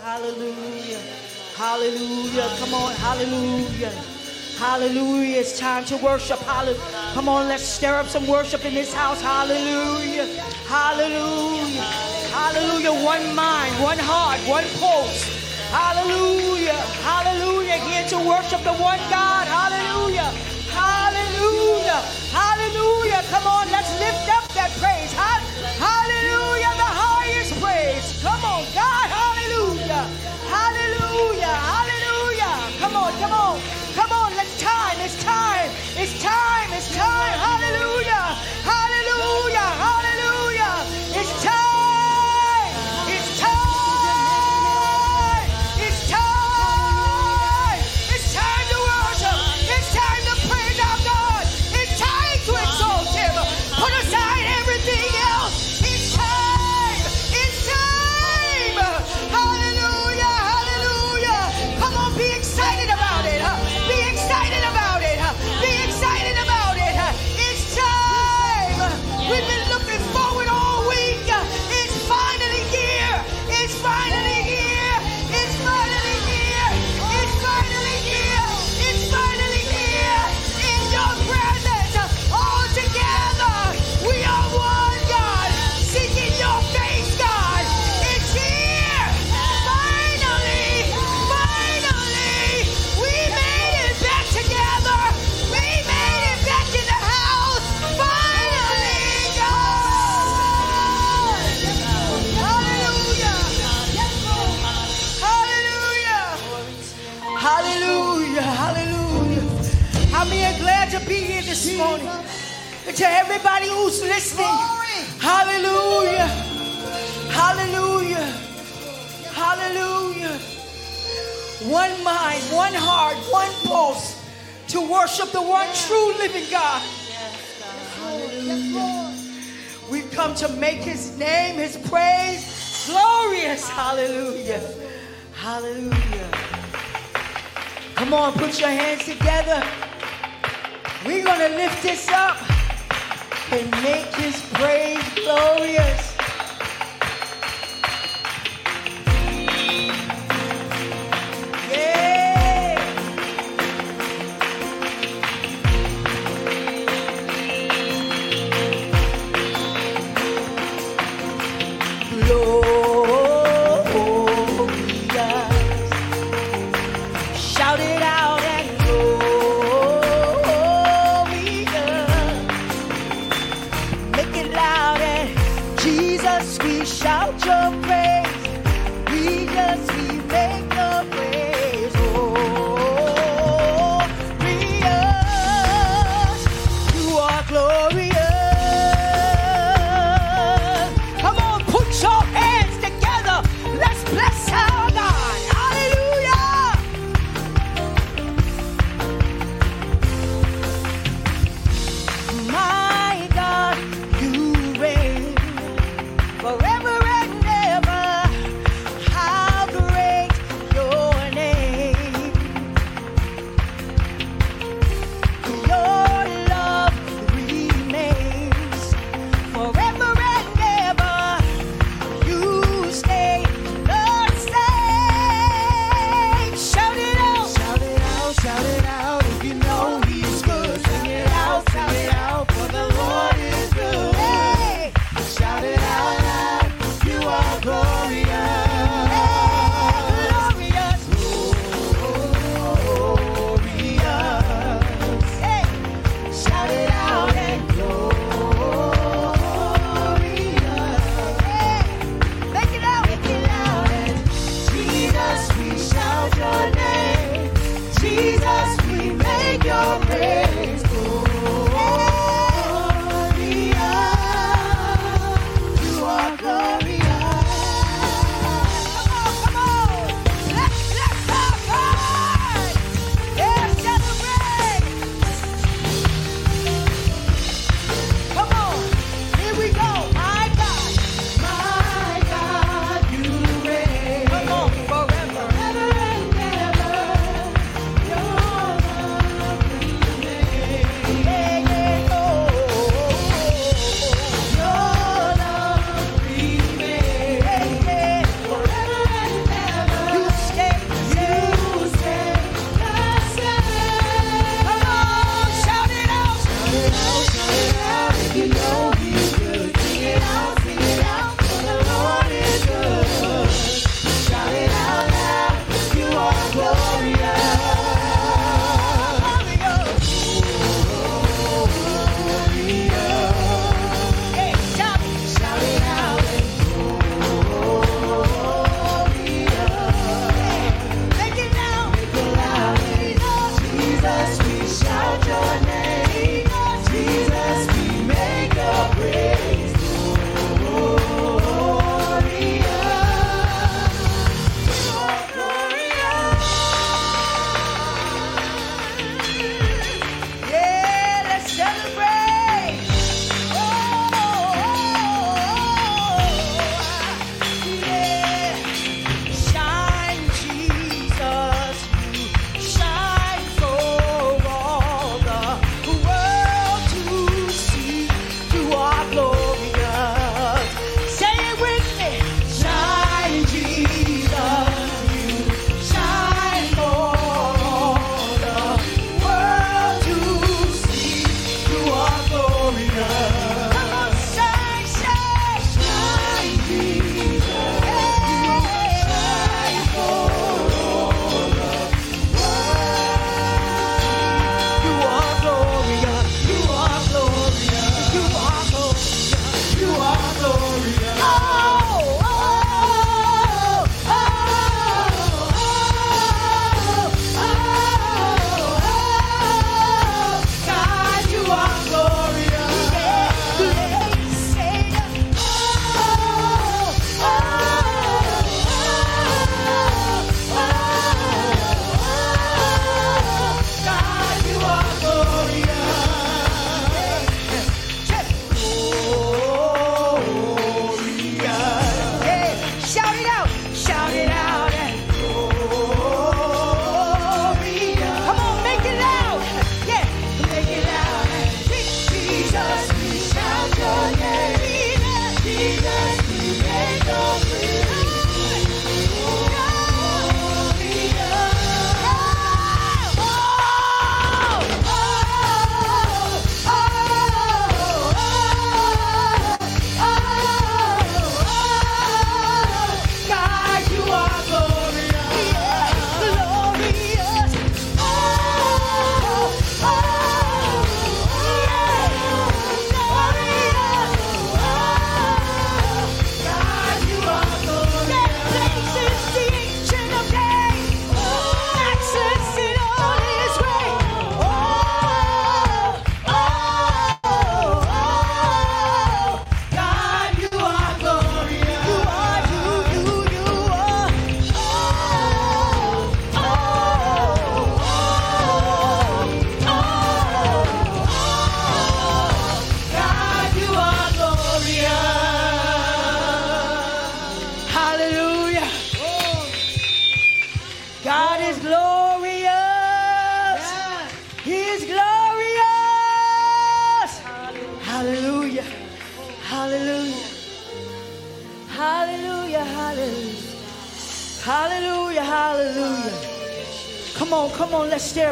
hallelujah, hallelujah. Come on, hallelujah. Hallelujah. It's time to worship. Hallelujah. Come on, let's stir up some worship in this house. Hallelujah. Hallelujah. Hallelujah. One mind, one heart, one pulse. Hallelujah. Hallelujah. Here to worship the one God. Hallelujah. Hallelujah. Hallelujah. Come on, let's lift up that praise. Hallelujah. Time. One mind, one heart, one pulse to worship the one true living God. Hallelujah. We've come to make his name, his praise glorious. Hallelujah. Hallelujah. Come on, put your hands together. We're going to lift this up and make his praise glorious. Glorious.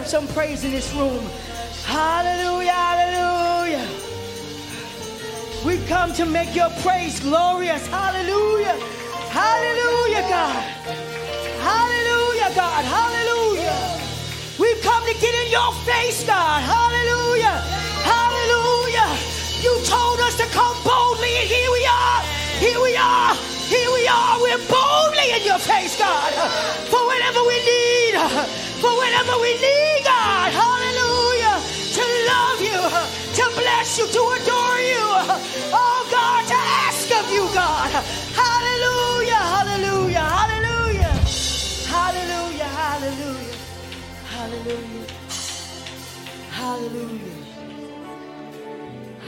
Up some praise in this room. Hallelujah, hallelujah. We come to make your praise glorious. Hallelujah. Hallelujah, God. Hallelujah, God. Hallelujah. We've come to get in your face, God. Hallelujah. Hallelujah. You told us to come boldly, and here we are. Here we are. Here we are. We're boldly in your face, God. For whatever we need for whenever we need, God. Hallelujah. To love you, to bless you, to adore you. Oh, God, to ask of you, God. Hallelujah, hallelujah, hallelujah. Hallelujah, hallelujah, hallelujah. Hallelujah.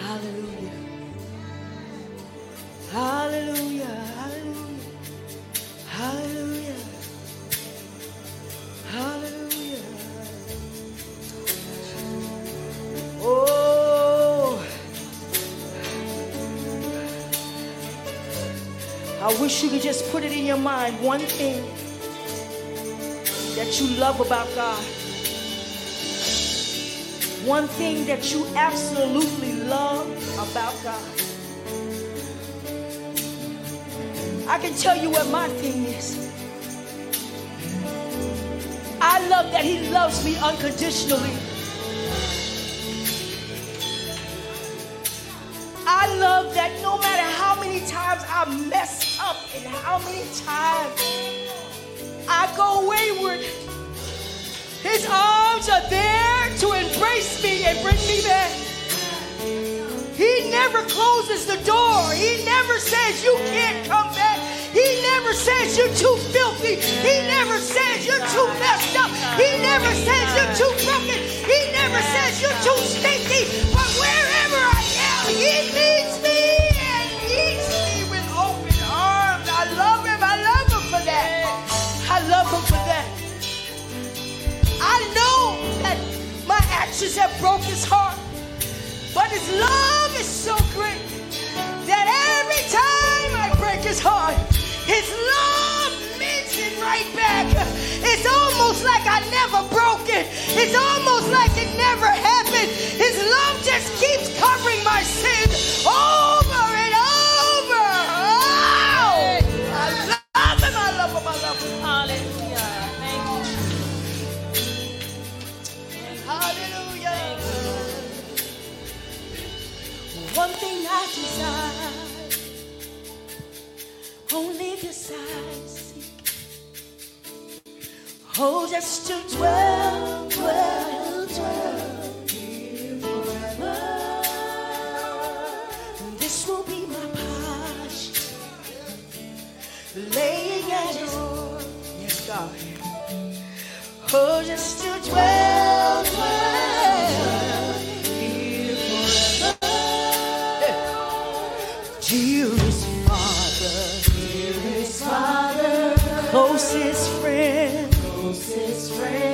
Hallelujah. I wish you could just put it in your mind one thing that you love about God. One thing that you absolutely love about God. I can tell you what my thing is. I love that He loves me unconditionally. I love that no matter how many times I and how many times I go wayward, His arms are there to embrace me and bring me back. He never closes the door. He never says you can't come back. He never says you're too filthy. He never says you're too messed up. He never says you're too broken. He never says you're too stinky. Actions have broke His heart. But his love is so great that every time I break his heart, his love meets it right back. It's almost like I never broke it. It's almost like it never happened. His love just keeps covering my sins over oh, laying at your, yes, God. Oh, just to dwell, closest friend, closest friend.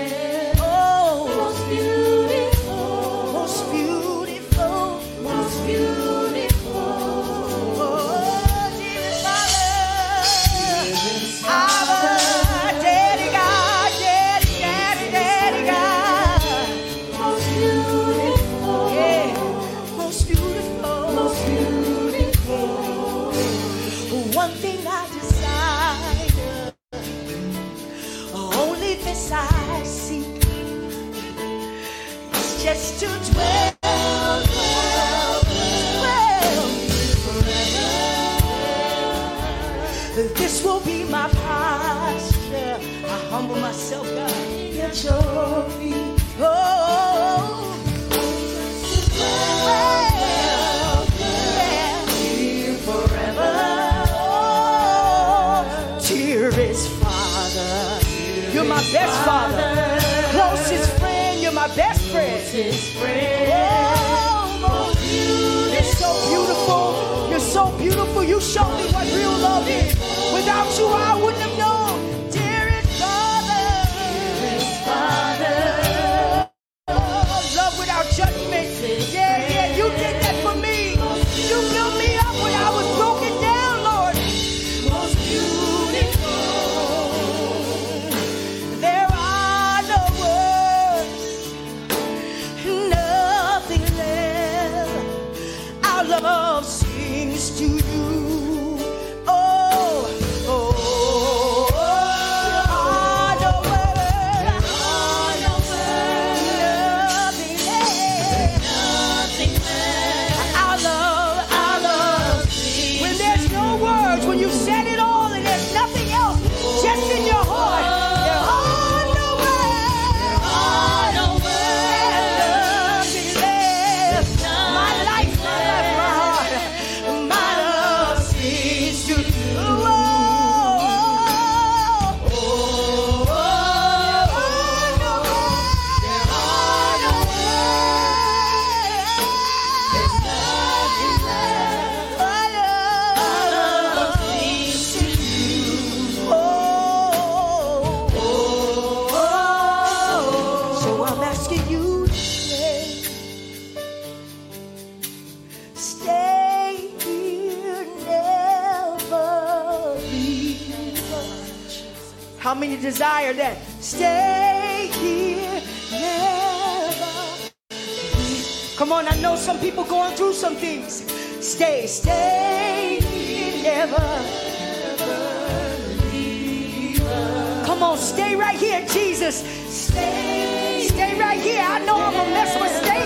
This will be my posture. I humble myself, God, at your feet. Oh, well, well, here forever. Oh, dearest Father, you're my best Father, closest friend. You're my best friend. Oh, most beautiful. You're so beautiful. You're so beautiful. You showed me what real love is. vejo algo many desire that? Stay here, never. Come on, I know some people going through some things. Stay, stay here, never. Come on, stay right here, Jesus. Stay, stay right here. I know I'm a mess, but. Stay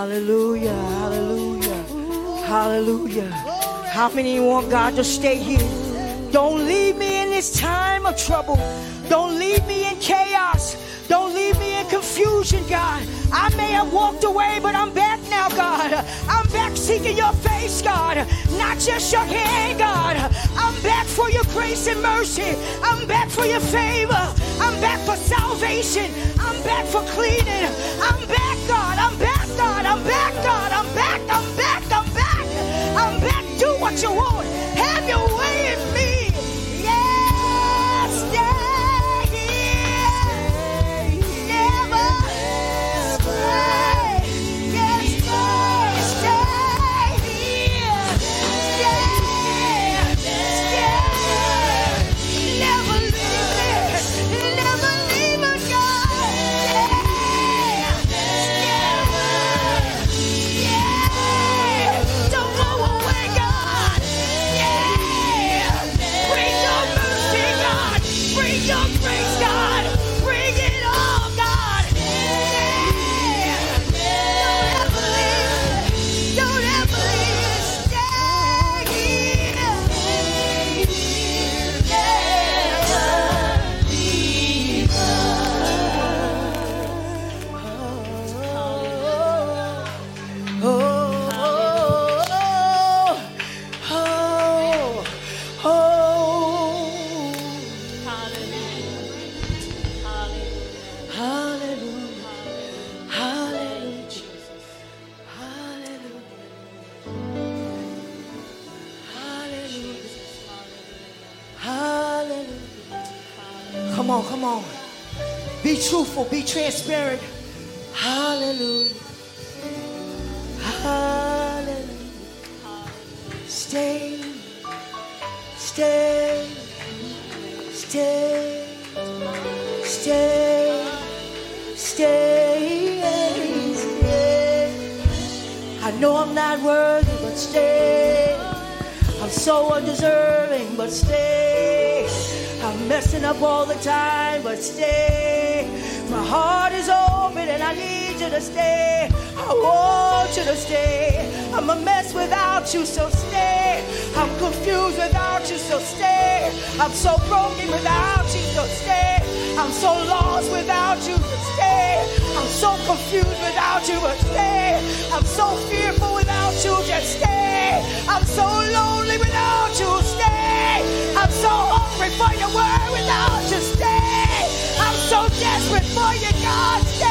Hallelujah, hallelujah, hallelujah. How many want God to stay here? Don't leave me in this time of trouble. Don't leave me in chaos. Don't leave me in confusion, God. I may have walked away, but I'm back now, God. I'm back seeking your face, God. Not just your hand, God. I'm back for your grace and mercy. I'm back for your favor. I'm back for salvation. I'm back for cleaning. I'm back, God. I'm back, God. I'm back. I'm back. I'm back. I'm back. Do what you want. Have your way truthful, be transparent. Hallelujah. Hallelujah. Stay, stay, stay, stay, stay, stay. I know I'm not worthy, but stay. I'm so undeserving, but stay. I'm messing up all the time, but stay. My heart is open and I need you to stay. I want you to stay. I'm a mess without you, so stay. I'm confused without you, so stay. I'm so broken without you, so stay. I'm so lost without you, so stay. I'm so confused without you, but stay. I'm so fearful without you, just stay. I'm so lonely without you, stay. I'm so hungry for your word without you, stay so desperate for you, God.